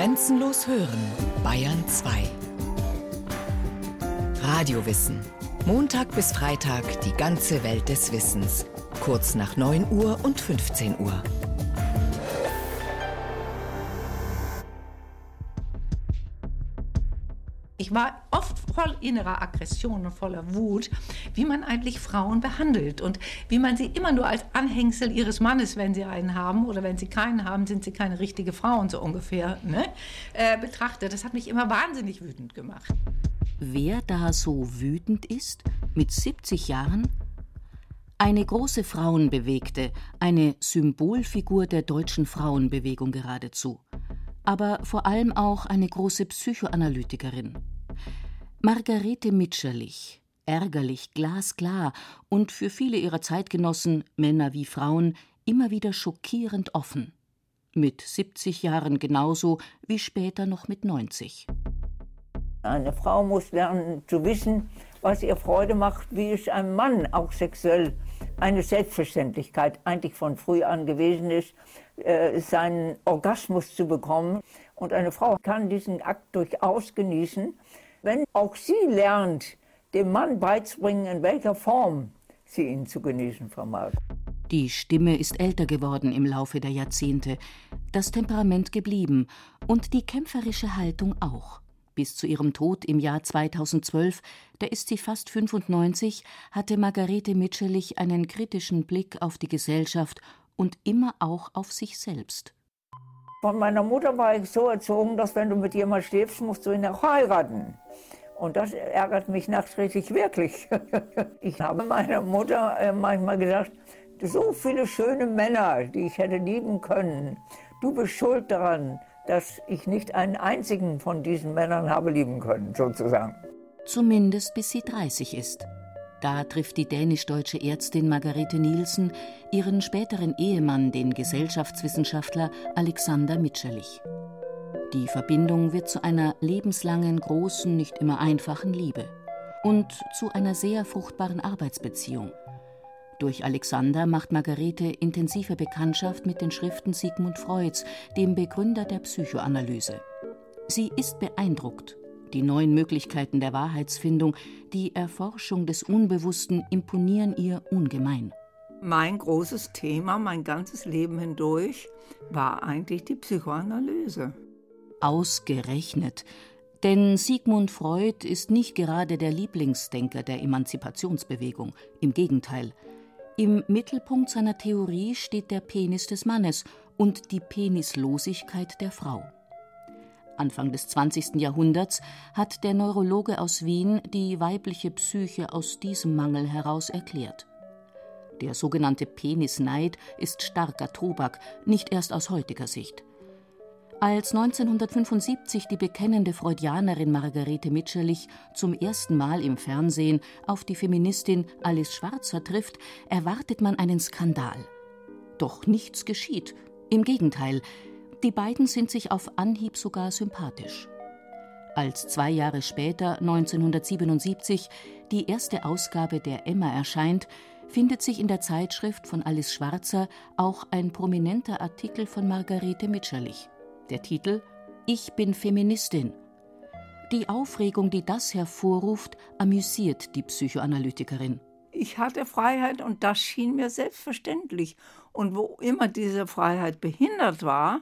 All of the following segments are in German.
Grenzenlos hören, Bayern 2. Radiowissen. Montag bis Freitag die ganze Welt des Wissens. Kurz nach 9 Uhr und 15 Uhr. Ich war oft voll innerer Aggression und voller Wut, wie man eigentlich Frauen behandelt und wie man sie immer nur als Anhängsel ihres Mannes, wenn sie einen haben oder wenn sie keinen haben, sind sie keine richtige Frauen, so ungefähr, ne? äh, betrachtet. Das hat mich immer wahnsinnig wütend gemacht. Wer da so wütend ist, mit 70 Jahren? Eine große Frauenbewegte, eine Symbolfigur der deutschen Frauenbewegung geradezu aber vor allem auch eine große Psychoanalytikerin. Margarete Mitscherlich, ärgerlich, glasklar und für viele ihrer Zeitgenossen, Männer wie Frauen, immer wieder schockierend offen. Mit 70 Jahren genauso wie später noch mit 90. Eine Frau muss lernen zu wissen, was ihr Freude macht, wie es einem Mann auch sexuell eine Selbstverständlichkeit eigentlich von früh an gewesen ist, äh, seinen Orgasmus zu bekommen. Und eine Frau kann diesen Akt durchaus genießen, wenn auch sie lernt, dem Mann beizubringen, in welcher Form sie ihn zu genießen vermag. Die Stimme ist älter geworden im Laufe der Jahrzehnte, das Temperament geblieben und die kämpferische Haltung auch. Bis zu ihrem Tod im Jahr 2012, da ist sie fast 95, hatte Margarete Mitscherlich einen kritischen Blick auf die Gesellschaft und immer auch auf sich selbst. Von meiner Mutter war ich so erzogen, dass wenn du mit jemandem stirbst, musst du ihn auch heiraten. Und das ärgert mich nachträglich wirklich. Ich habe meiner Mutter äh, manchmal gesagt, so viele schöne Männer, die ich hätte lieben können. Du bist schuld daran, dass ich nicht einen einzigen von diesen Männern habe lieben können, sozusagen. Zumindest bis sie 30 ist. Da trifft die dänisch-deutsche Ärztin Margarete Nielsen ihren späteren Ehemann, den Gesellschaftswissenschaftler Alexander Mitscherlich. Die Verbindung wird zu einer lebenslangen, großen, nicht immer einfachen Liebe und zu einer sehr fruchtbaren Arbeitsbeziehung. Durch Alexander macht Margarete intensive Bekanntschaft mit den Schriften Sigmund Freuds, dem Begründer der Psychoanalyse. Sie ist beeindruckt. Die neuen Möglichkeiten der Wahrheitsfindung, die Erforschung des Unbewussten imponieren ihr ungemein. Mein großes Thema, mein ganzes Leben hindurch, war eigentlich die Psychoanalyse. Ausgerechnet. Denn Sigmund Freud ist nicht gerade der Lieblingsdenker der Emanzipationsbewegung. Im Gegenteil. Im Mittelpunkt seiner Theorie steht der Penis des Mannes und die Penislosigkeit der Frau. Anfang des 20. Jahrhunderts hat der Neurologe aus Wien die weibliche Psyche aus diesem Mangel heraus erklärt. Der sogenannte Penisneid ist starker Tobak, nicht erst aus heutiger Sicht. Als 1975 die bekennende Freudianerin Margarete Mitscherlich zum ersten Mal im Fernsehen auf die Feministin Alice Schwarzer trifft, erwartet man einen Skandal. Doch nichts geschieht. Im Gegenteil, die beiden sind sich auf Anhieb sogar sympathisch. Als zwei Jahre später, 1977, die erste Ausgabe der Emma erscheint, findet sich in der Zeitschrift von Alice Schwarzer auch ein prominenter Artikel von Margarete Mitscherlich. Der Titel Ich bin Feministin. Die Aufregung, die das hervorruft, amüsiert die Psychoanalytikerin. Ich hatte Freiheit und das schien mir selbstverständlich. Und wo immer diese Freiheit behindert war,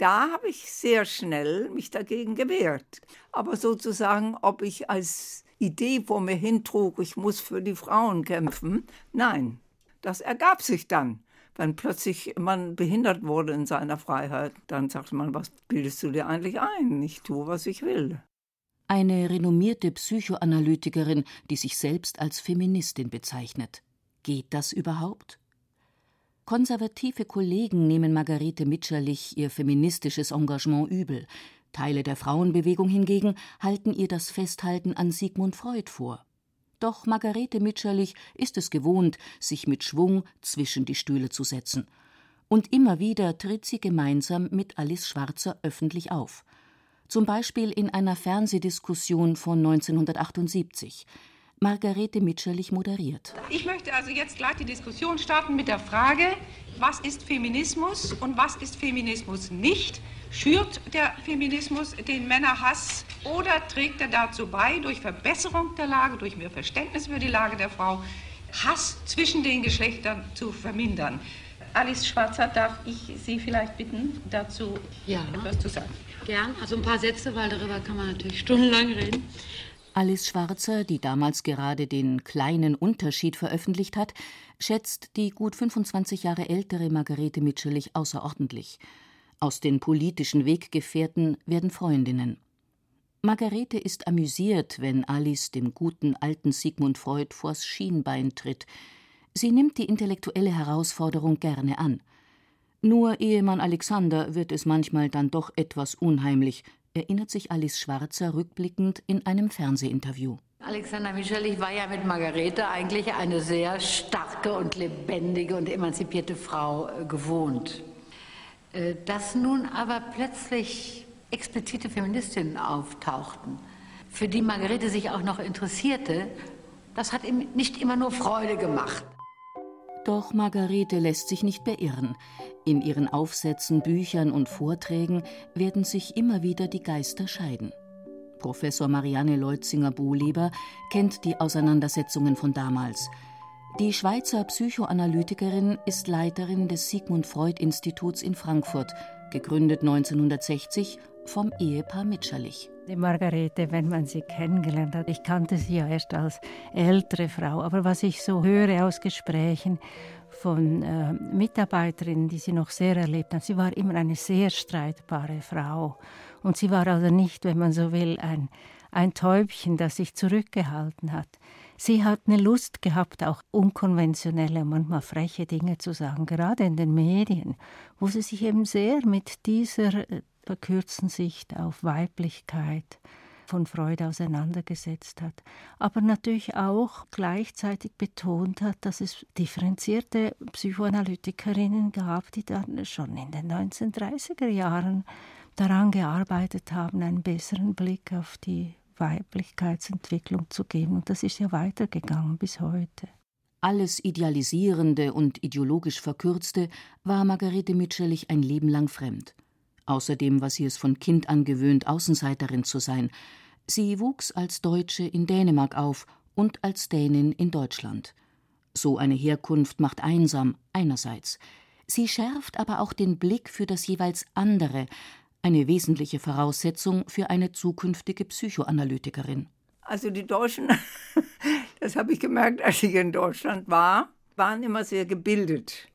da habe ich sehr schnell mich dagegen gewehrt. Aber sozusagen, ob ich als Idee vor mir hintrug, ich muss für die Frauen kämpfen, nein, das ergab sich dann wenn plötzlich man behindert wurde in seiner Freiheit, dann sagt man, was bildest du dir eigentlich ein? Ich tue, was ich will. Eine renommierte Psychoanalytikerin, die sich selbst als Feministin bezeichnet. Geht das überhaupt? Konservative Kollegen nehmen Margarete Mitscherlich ihr feministisches Engagement übel. Teile der Frauenbewegung hingegen halten ihr das Festhalten an Sigmund Freud vor. Doch Margarete Mitscherlich ist es gewohnt, sich mit Schwung zwischen die Stühle zu setzen. Und immer wieder tritt sie gemeinsam mit Alice Schwarzer öffentlich auf. Zum Beispiel in einer Fernsehdiskussion von 1978. Margarete Mitscherlich moderiert. Ich möchte also jetzt gleich die Diskussion starten mit der Frage, was ist Feminismus und was ist Feminismus nicht? Schürt der Feminismus den Männerhass oder trägt er dazu bei, durch Verbesserung der Lage, durch mehr Verständnis für die Lage der Frau, Hass zwischen den Geschlechtern zu vermindern? Alice Schwarzer, darf ich Sie vielleicht bitten, dazu ja. etwas zu sagen? Gern, also ein paar Sätze, weil darüber kann man natürlich stundenlang reden. Alice Schwarzer, die damals gerade den kleinen Unterschied veröffentlicht hat, schätzt die gut 25 Jahre ältere Margarete Mitscherlich außerordentlich. Aus den politischen Weggefährten werden Freundinnen. Margarete ist amüsiert, wenn Alice dem guten alten Sigmund Freud vors Schienbein tritt. Sie nimmt die intellektuelle Herausforderung gerne an. Nur Ehemann Alexander wird es manchmal dann doch etwas unheimlich, erinnert sich Alice Schwarzer rückblickend in einem Fernsehinterview. Alexander Michelich war ja mit Margarete eigentlich eine sehr starke und lebendige und emanzipierte Frau äh, gewohnt. Äh, dass nun aber plötzlich explizite Feministinnen auftauchten, für die Margarete sich auch noch interessierte, das hat ihm nicht immer nur Freude gemacht. Doch Margarete lässt sich nicht beirren. In ihren Aufsätzen, Büchern und Vorträgen werden sich immer wieder die Geister scheiden. Professor Marianne Leutzinger-Bohleber kennt die Auseinandersetzungen von damals. Die Schweizer Psychoanalytikerin ist Leiterin des Sigmund Freud Instituts in Frankfurt, gegründet 1960 vom Ehepaar Mitscherlich. Die Margarete, wenn man sie kennengelernt hat, ich kannte sie ja erst als ältere Frau, aber was ich so höre aus Gesprächen von äh, Mitarbeiterinnen, die sie noch sehr erlebt haben, sie war immer eine sehr streitbare Frau. Und sie war also nicht, wenn man so will, ein, ein Täubchen, das sich zurückgehalten hat. Sie hat eine Lust gehabt, auch unkonventionelle, manchmal freche Dinge zu sagen, gerade in den Medien, wo sie sich eben sehr mit dieser äh, verkürzten Sicht auf Weiblichkeit von Freud auseinandergesetzt hat, aber natürlich auch gleichzeitig betont hat, dass es differenzierte Psychoanalytikerinnen gab, die dann schon in den 1930er Jahren daran gearbeitet haben, einen besseren Blick auf die Weiblichkeitsentwicklung zu geben. Und das ist ja weitergegangen bis heute. Alles Idealisierende und ideologisch Verkürzte war Margarete Mitscherlich ein Leben lang fremd. Außerdem war sie es von Kind an gewöhnt, Außenseiterin zu sein. Sie wuchs als Deutsche in Dänemark auf und als Dänin in Deutschland. So eine Herkunft macht einsam einerseits. Sie schärft aber auch den Blick für das jeweils andere, eine wesentliche Voraussetzung für eine zukünftige Psychoanalytikerin. Also die Deutschen, das habe ich gemerkt, als ich in Deutschland war, waren immer sehr gebildet.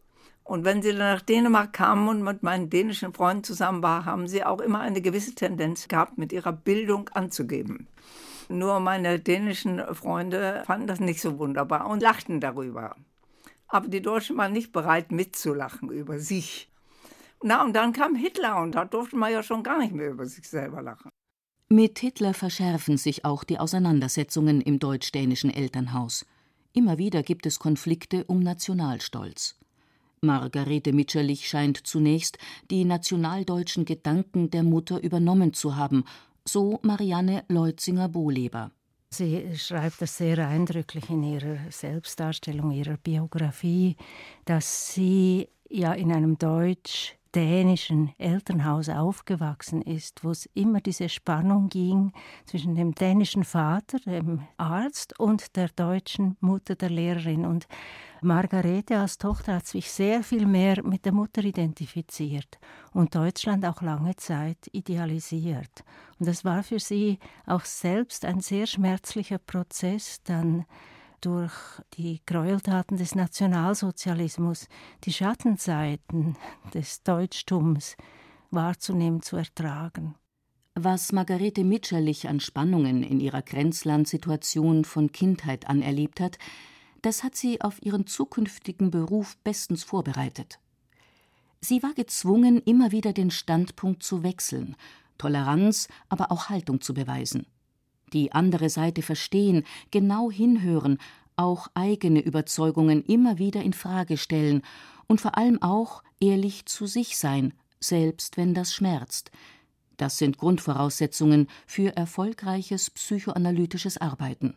Und wenn sie dann nach Dänemark kamen und mit meinen dänischen Freunden zusammen war, haben sie auch immer eine gewisse Tendenz gehabt, mit ihrer Bildung anzugeben. Nur meine dänischen Freunde fanden das nicht so wunderbar und lachten darüber. Aber die Deutschen waren nicht bereit mitzulachen über sich. Na, und dann kam Hitler und da durfte man ja schon gar nicht mehr über sich selber lachen. Mit Hitler verschärfen sich auch die Auseinandersetzungen im deutsch-dänischen Elternhaus. Immer wieder gibt es Konflikte um Nationalstolz. Margarete Mitscherlich scheint zunächst die nationaldeutschen Gedanken der Mutter übernommen zu haben, so Marianne Leutzinger-Bohleber. Sie schreibt das sehr eindrücklich in ihrer Selbstdarstellung, ihrer Biografie, dass sie ja in einem Deutsch dänischen Elternhaus aufgewachsen ist, wo es immer diese Spannung ging zwischen dem dänischen Vater, dem Arzt, und der deutschen Mutter, der Lehrerin. Und Margarete als Tochter hat sich sehr viel mehr mit der Mutter identifiziert und Deutschland auch lange Zeit idealisiert. Und das war für sie auch selbst ein sehr schmerzlicher Prozess, dann durch die Gräueltaten des Nationalsozialismus die Schattenseiten des Deutschtums wahrzunehmen, zu ertragen. Was Margarete Mitscherlich an Spannungen in ihrer Grenzlandsituation von Kindheit an erlebt hat, das hat sie auf ihren zukünftigen Beruf bestens vorbereitet. Sie war gezwungen, immer wieder den Standpunkt zu wechseln, Toleranz, aber auch Haltung zu beweisen die andere Seite verstehen, genau hinhören, auch eigene Überzeugungen immer wieder in Frage stellen und vor allem auch ehrlich zu sich sein, selbst wenn das schmerzt. Das sind Grundvoraussetzungen für erfolgreiches psychoanalytisches Arbeiten.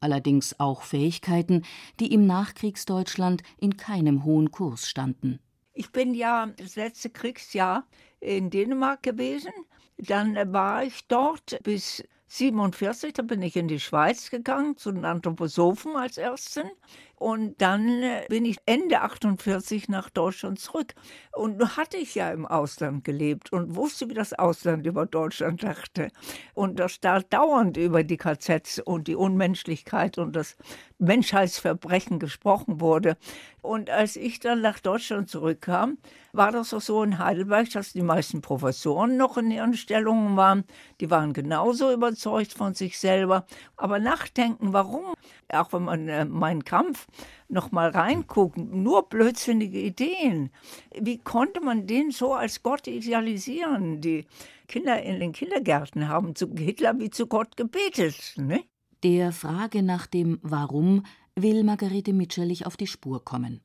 allerdings auch Fähigkeiten, die im Nachkriegsdeutschland in keinem hohen Kurs standen. Ich bin ja das letzte Kriegsjahr in Dänemark gewesen. Dann war ich dort bis 47, da bin ich in die Schweiz gegangen, zu den Anthroposophen als Ersten. Und dann äh, bin ich Ende 48 nach Deutschland zurück. Und nun hatte ich ja im Ausland gelebt und wusste, wie das Ausland über Deutschland dachte. Und dass da dauernd über die KZs und die Unmenschlichkeit und das Menschheitsverbrechen gesprochen wurde. Und als ich dann nach Deutschland zurückkam, war das auch so in Heidelberg, dass die meisten Professoren noch in ihren Stellungen waren. Die waren genauso überzeugt von sich selber. Aber nachdenken, warum, auch wenn man äh, meinen Kampf noch mal reingucken, nur blödsinnige Ideen. Wie konnte man den so als Gott idealisieren? Die Kinder in den Kindergärten haben zu Hitler wie zu Gott gebetet. Ne? Der Frage nach dem Warum will Margarete Mitscherlich auf die Spur kommen.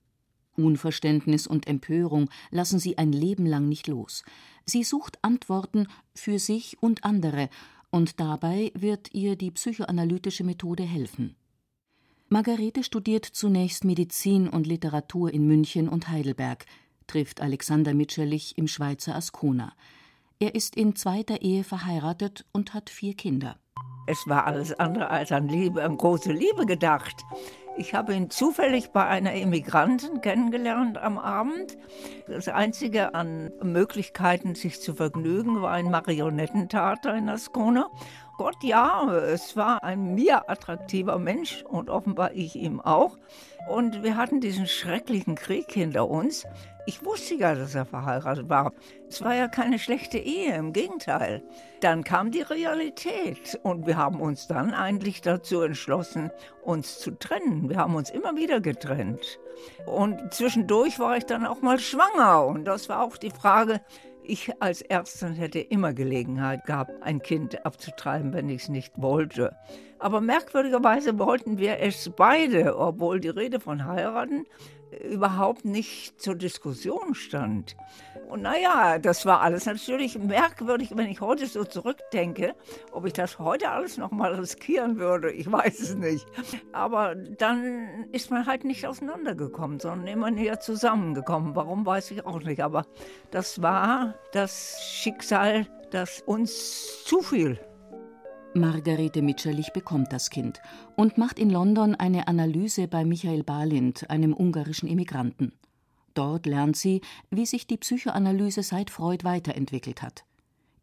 Unverständnis und Empörung lassen sie ein Leben lang nicht los. Sie sucht Antworten für sich und andere, und dabei wird ihr die psychoanalytische Methode helfen. Margarete studiert zunächst Medizin und Literatur in München und Heidelberg, trifft Alexander Mitscherlich im Schweizer Ascona. Er ist in zweiter Ehe verheiratet und hat vier Kinder. Es war alles andere als an Liebe, an große Liebe gedacht. Ich habe ihn zufällig bei einer Immigrantin kennengelernt am Abend. Das Einzige an Möglichkeiten, sich zu vergnügen, war ein Marionettentheater in Ascona. Gott, ja, es war ein mir attraktiver Mensch und offenbar ich ihm auch. Und wir hatten diesen schrecklichen Krieg hinter uns. Ich wusste ja, dass er verheiratet war. Es war ja keine schlechte Ehe, im Gegenteil. Dann kam die Realität und wir haben uns dann eigentlich dazu entschlossen, uns zu trennen. Wir haben uns immer wieder getrennt. Und zwischendurch war ich dann auch mal schwanger und das war auch die Frage, ich als Ärztin hätte immer Gelegenheit gehabt, ein Kind abzutreiben, wenn ich es nicht wollte. Aber merkwürdigerweise wollten wir es beide, obwohl die Rede von heiraten überhaupt nicht zur Diskussion stand. Und naja, das war alles natürlich merkwürdig, wenn ich heute so zurückdenke. Ob ich das heute alles nochmal riskieren würde, ich weiß es nicht. Aber dann ist man halt nicht auseinandergekommen, sondern immer näher zusammengekommen. Warum, weiß ich auch nicht. Aber das war das Schicksal, das uns zufiel. Margarete Mitscherlich bekommt das Kind und macht in London eine Analyse bei Michael Balint, einem ungarischen Immigranten. Dort lernt sie, wie sich die Psychoanalyse seit Freud weiterentwickelt hat.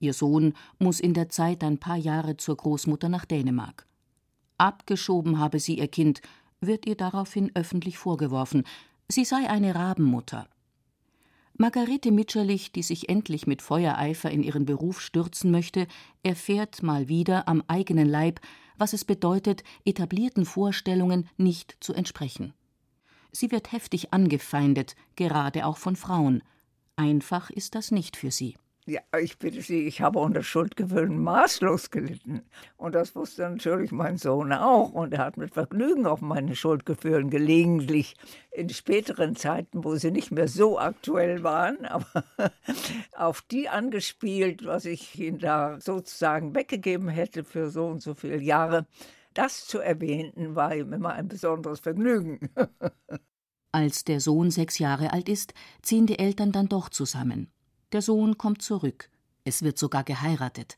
Ihr Sohn muss in der Zeit ein paar Jahre zur Großmutter nach Dänemark. Abgeschoben habe sie ihr Kind, wird ihr daraufhin öffentlich vorgeworfen, sie sei eine Rabenmutter. Margarete Mitscherlich, die sich endlich mit Feuereifer in ihren Beruf stürzen möchte, erfährt mal wieder am eigenen Leib, was es bedeutet, etablierten Vorstellungen nicht zu entsprechen. Sie wird heftig angefeindet, gerade auch von Frauen. Einfach ist das nicht für sie. Ja, ich bitte Sie, ich habe unter Schuldgefühlen maßlos gelitten. Und das wusste natürlich mein Sohn auch. Und er hat mit Vergnügen auf meine Schuldgefühlen gelegentlich in späteren Zeiten, wo sie nicht mehr so aktuell waren, aber auf die angespielt, was ich ihn da sozusagen weggegeben hätte für so und so viele Jahre. Das zu erwähnen, war ihm immer ein besonderes Vergnügen. Als der Sohn sechs Jahre alt ist, ziehen die Eltern dann doch zusammen. Der Sohn kommt zurück. Es wird sogar geheiratet.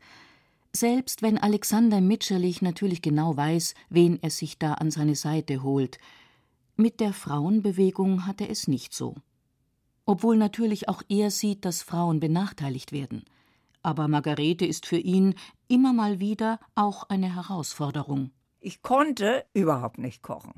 Selbst wenn Alexander Mitscherlich natürlich genau weiß, wen er sich da an seine Seite holt. Mit der Frauenbewegung hat er es nicht so. Obwohl natürlich auch er sieht, dass Frauen benachteiligt werden. Aber Margarete ist für ihn immer mal wieder auch eine Herausforderung. Ich konnte überhaupt nicht kochen.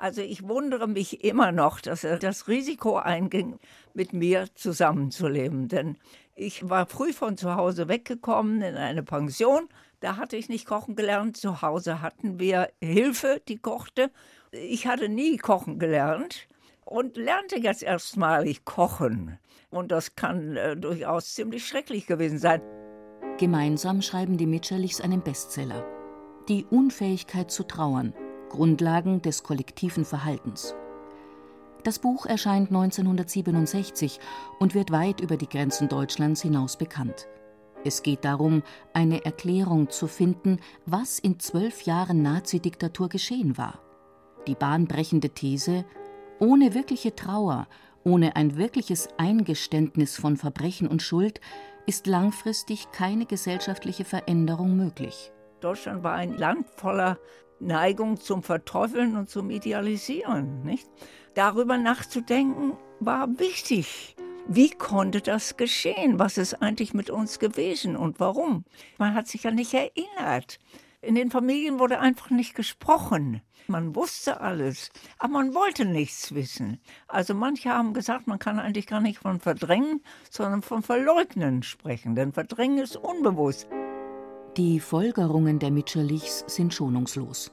Also ich wundere mich immer noch, dass er das Risiko einging, mit mir zusammenzuleben. Denn ich war früh von zu Hause weggekommen in eine Pension. Da hatte ich nicht kochen gelernt. Zu Hause hatten wir Hilfe, die kochte. Ich hatte nie kochen gelernt und lernte jetzt erstmalig kochen. Und das kann äh, durchaus ziemlich schrecklich gewesen sein. Gemeinsam schreiben die Mitscherlichs einen Bestseller. Die Unfähigkeit zu trauern – Grundlagen des kollektiven Verhaltens. Das Buch erscheint 1967 und wird weit über die Grenzen Deutschlands hinaus bekannt. Es geht darum, eine Erklärung zu finden, was in zwölf Jahren Nazidiktatur geschehen war. Die bahnbrechende These, ohne wirkliche Trauer, ohne ein wirkliches Eingeständnis von Verbrechen und Schuld ist langfristig keine gesellschaftliche Veränderung möglich. Deutschland war ein Land voller Neigung zum Verteufeln und zum Idealisieren. Nicht? Darüber nachzudenken war wichtig. Wie konnte das geschehen? Was ist eigentlich mit uns gewesen und warum? Man hat sich ja nicht erinnert. In den Familien wurde einfach nicht gesprochen. Man wusste alles, aber man wollte nichts wissen. Also manche haben gesagt, man kann eigentlich gar nicht von Verdrängen, sondern von Verleugnen sprechen, denn Verdrängen ist unbewusst. Die Folgerungen der Mitscherlichs sind schonungslos.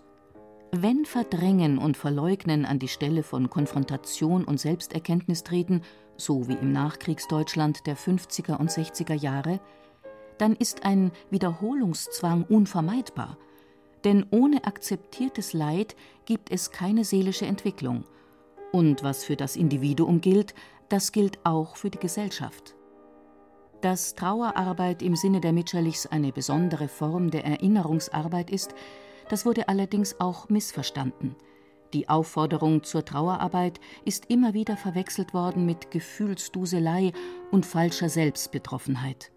Wenn Verdrängen und Verleugnen an die Stelle von Konfrontation und Selbsterkenntnis treten, so wie im Nachkriegsdeutschland der 50er und 60er Jahre, dann ist ein Wiederholungszwang unvermeidbar. Denn ohne akzeptiertes Leid gibt es keine seelische Entwicklung. Und was für das Individuum gilt, das gilt auch für die Gesellschaft. Dass Trauerarbeit im Sinne der Mitscherlichs eine besondere Form der Erinnerungsarbeit ist, das wurde allerdings auch missverstanden. Die Aufforderung zur Trauerarbeit ist immer wieder verwechselt worden mit Gefühlsduselei und falscher Selbstbetroffenheit.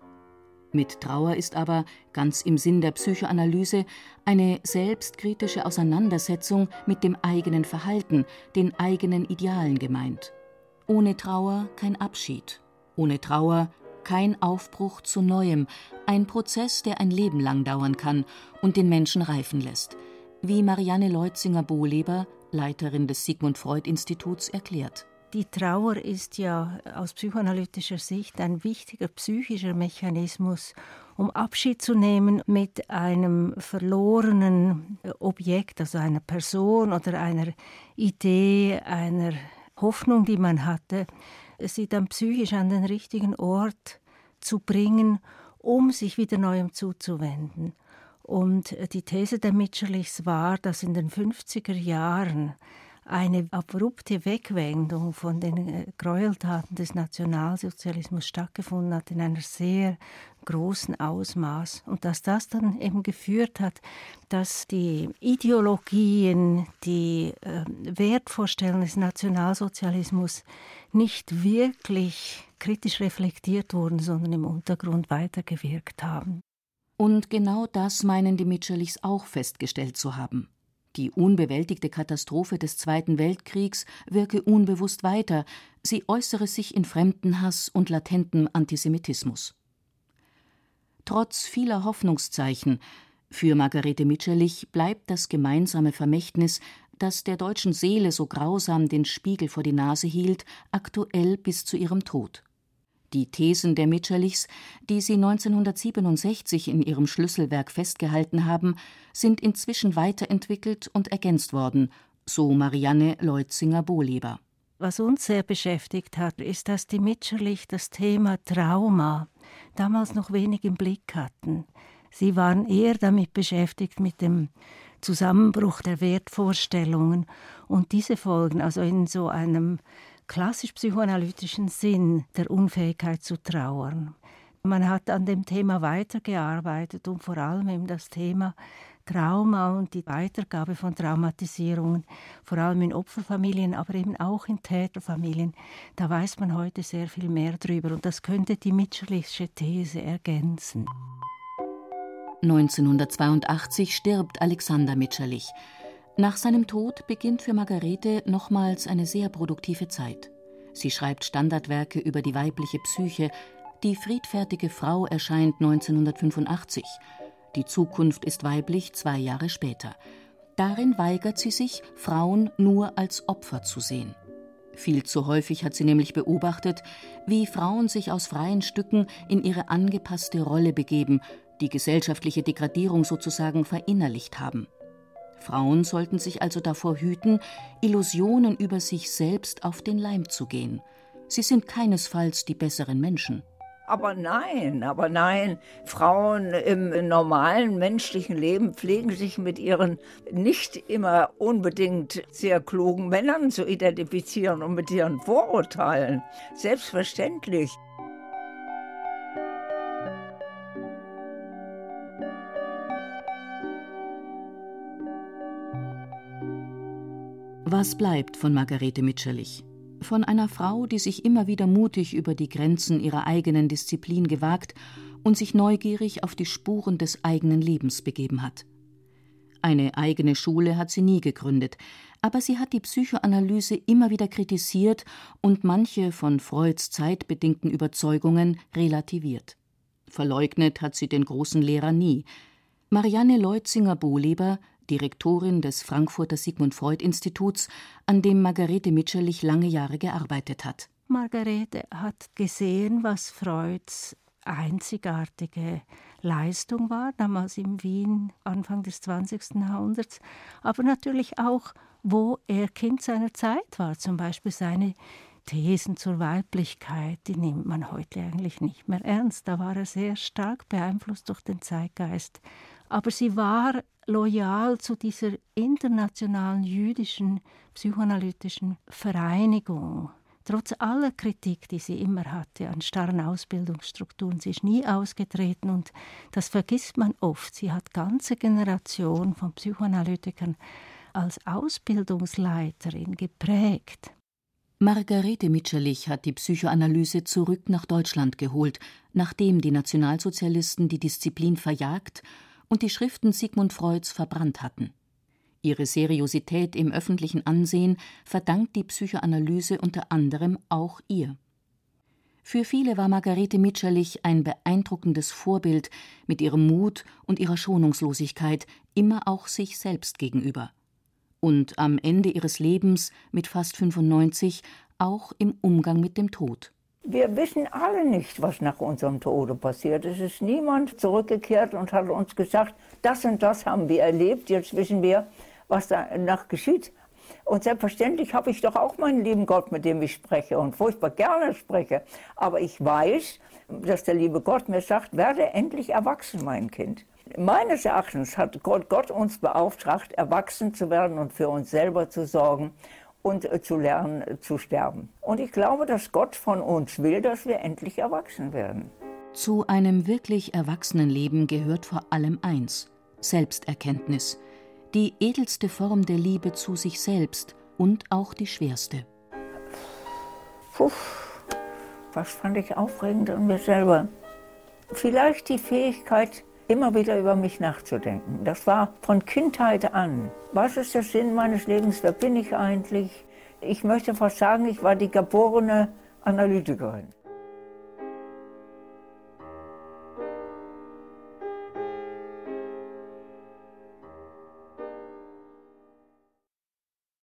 Mit Trauer ist aber, ganz im Sinn der Psychoanalyse, eine selbstkritische Auseinandersetzung mit dem eigenen Verhalten, den eigenen Idealen gemeint. Ohne Trauer kein Abschied, ohne Trauer kein Aufbruch zu Neuem, ein Prozess, der ein Leben lang dauern kann und den Menschen reifen lässt, wie Marianne Leutzinger-Bohleber, Leiterin des Sigmund Freud Instituts, erklärt. Die Trauer ist ja aus psychoanalytischer Sicht ein wichtiger psychischer Mechanismus, um Abschied zu nehmen mit einem verlorenen Objekt, also einer Person oder einer Idee, einer Hoffnung, die man hatte, sie dann psychisch an den richtigen Ort zu bringen, um sich wieder neuem zuzuwenden. Und die These der Mitscherlichs war, dass in den 50er Jahren eine abrupte Wegwendung von den äh, Gräueltaten des Nationalsozialismus stattgefunden hat in einer sehr großen Ausmaß und dass das dann eben geführt hat, dass die Ideologien, die äh, Wertvorstellungen des Nationalsozialismus nicht wirklich kritisch reflektiert wurden, sondern im Untergrund weitergewirkt haben. Und genau das meinen die Mitscherlichs auch festgestellt zu haben. Die unbewältigte Katastrophe des Zweiten Weltkriegs wirke unbewusst weiter, sie äußere sich in Fremdenhass und latentem Antisemitismus. Trotz vieler Hoffnungszeichen für Margarete Mitscherlich bleibt das gemeinsame Vermächtnis, das der deutschen Seele so grausam den Spiegel vor die Nase hielt, aktuell bis zu ihrem Tod. Die Thesen der Mitscherlichs, die sie 1967 in ihrem Schlüsselwerk festgehalten haben, sind inzwischen weiterentwickelt und ergänzt worden, so Marianne Leutzinger-Bohleber. Was uns sehr beschäftigt hat, ist, dass die Mitscherlich das Thema Trauma damals noch wenig im Blick hatten. Sie waren eher damit beschäftigt mit dem Zusammenbruch der Wertvorstellungen und diese Folgen, also in so einem klassisch psychoanalytischen Sinn der Unfähigkeit zu trauern. Man hat an dem Thema weitergearbeitet und vor allem eben das Thema Trauma und die Weitergabe von Traumatisierungen, vor allem in Opferfamilien, aber eben auch in Täterfamilien. Da weiß man heute sehr viel mehr drüber und das könnte die Mitscherlichsche These ergänzen. 1982 stirbt Alexander Mitscherlich. Nach seinem Tod beginnt für Margarete nochmals eine sehr produktive Zeit. Sie schreibt Standardwerke über die weibliche Psyche. Die friedfertige Frau erscheint 1985. Die Zukunft ist weiblich zwei Jahre später. Darin weigert sie sich, Frauen nur als Opfer zu sehen. Viel zu häufig hat sie nämlich beobachtet, wie Frauen sich aus freien Stücken in ihre angepasste Rolle begeben, die gesellschaftliche Degradierung sozusagen verinnerlicht haben. Frauen sollten sich also davor hüten, Illusionen über sich selbst auf den Leim zu gehen. Sie sind keinesfalls die besseren Menschen. Aber nein, aber nein, Frauen im normalen menschlichen Leben pflegen sich mit ihren nicht immer unbedingt sehr klugen Männern zu identifizieren und mit ihren Vorurteilen. Selbstverständlich. Was bleibt von Margarete Mitscherlich? Von einer Frau, die sich immer wieder mutig über die Grenzen ihrer eigenen Disziplin gewagt und sich neugierig auf die Spuren des eigenen Lebens begeben hat. Eine eigene Schule hat sie nie gegründet, aber sie hat die Psychoanalyse immer wieder kritisiert und manche von Freuds zeitbedingten Überzeugungen relativiert. Verleugnet hat sie den großen Lehrer nie. Marianne Leutzinger-Bohleber Direktorin des Frankfurter Sigmund Freud Instituts, an dem Margarete Mitscherlich lange Jahre gearbeitet hat. Margarete hat gesehen, was Freuds einzigartige Leistung war, damals in Wien, Anfang des 20. Jahrhunderts, aber natürlich auch, wo er Kind seiner Zeit war, zum Beispiel seine Thesen zur Weiblichkeit, die nimmt man heute eigentlich nicht mehr ernst. Da war er sehr stark beeinflusst durch den Zeitgeist. Aber sie war loyal zu dieser internationalen jüdischen psychoanalytischen Vereinigung. Trotz aller Kritik, die sie immer hatte an starren Ausbildungsstrukturen, sie ist nie ausgetreten und das vergisst man oft. Sie hat ganze Generationen von Psychoanalytikern als Ausbildungsleiterin geprägt. Margarete Mitscherlich hat die Psychoanalyse zurück nach Deutschland geholt, nachdem die Nationalsozialisten die Disziplin verjagt und die Schriften Sigmund Freuds verbrannt hatten. Ihre Seriosität im öffentlichen Ansehen verdankt die Psychoanalyse unter anderem auch ihr. Für viele war Margarete Mitscherlich ein beeindruckendes Vorbild mit ihrem Mut und ihrer Schonungslosigkeit, immer auch sich selbst gegenüber. Und am Ende ihres Lebens mit fast 95 auch im Umgang mit dem Tod. Wir wissen alle nicht, was nach unserem Tode passiert. Es ist niemand zurückgekehrt und hat uns gesagt, das und das haben wir erlebt, jetzt wissen wir, was danach geschieht. Und selbstverständlich habe ich doch auch meinen lieben Gott, mit dem ich spreche und furchtbar gerne spreche. Aber ich weiß, dass der liebe Gott mir sagt, werde endlich erwachsen, mein Kind. Meines Erachtens hat Gott, Gott uns beauftragt, erwachsen zu werden und für uns selber zu sorgen und äh, zu lernen äh, zu sterben. Und ich glaube, dass Gott von uns will, dass wir endlich erwachsen werden. Zu einem wirklich erwachsenen Leben gehört vor allem eins Selbsterkenntnis, die edelste Form der Liebe zu sich selbst und auch die schwerste. Puh, was fand ich aufregend an mir selber? Vielleicht die Fähigkeit, immer wieder über mich nachzudenken. Das war von Kindheit an. Was ist der Sinn meines Lebens? Wer bin ich eigentlich? Ich möchte fast sagen, ich war die geborene Analytikerin.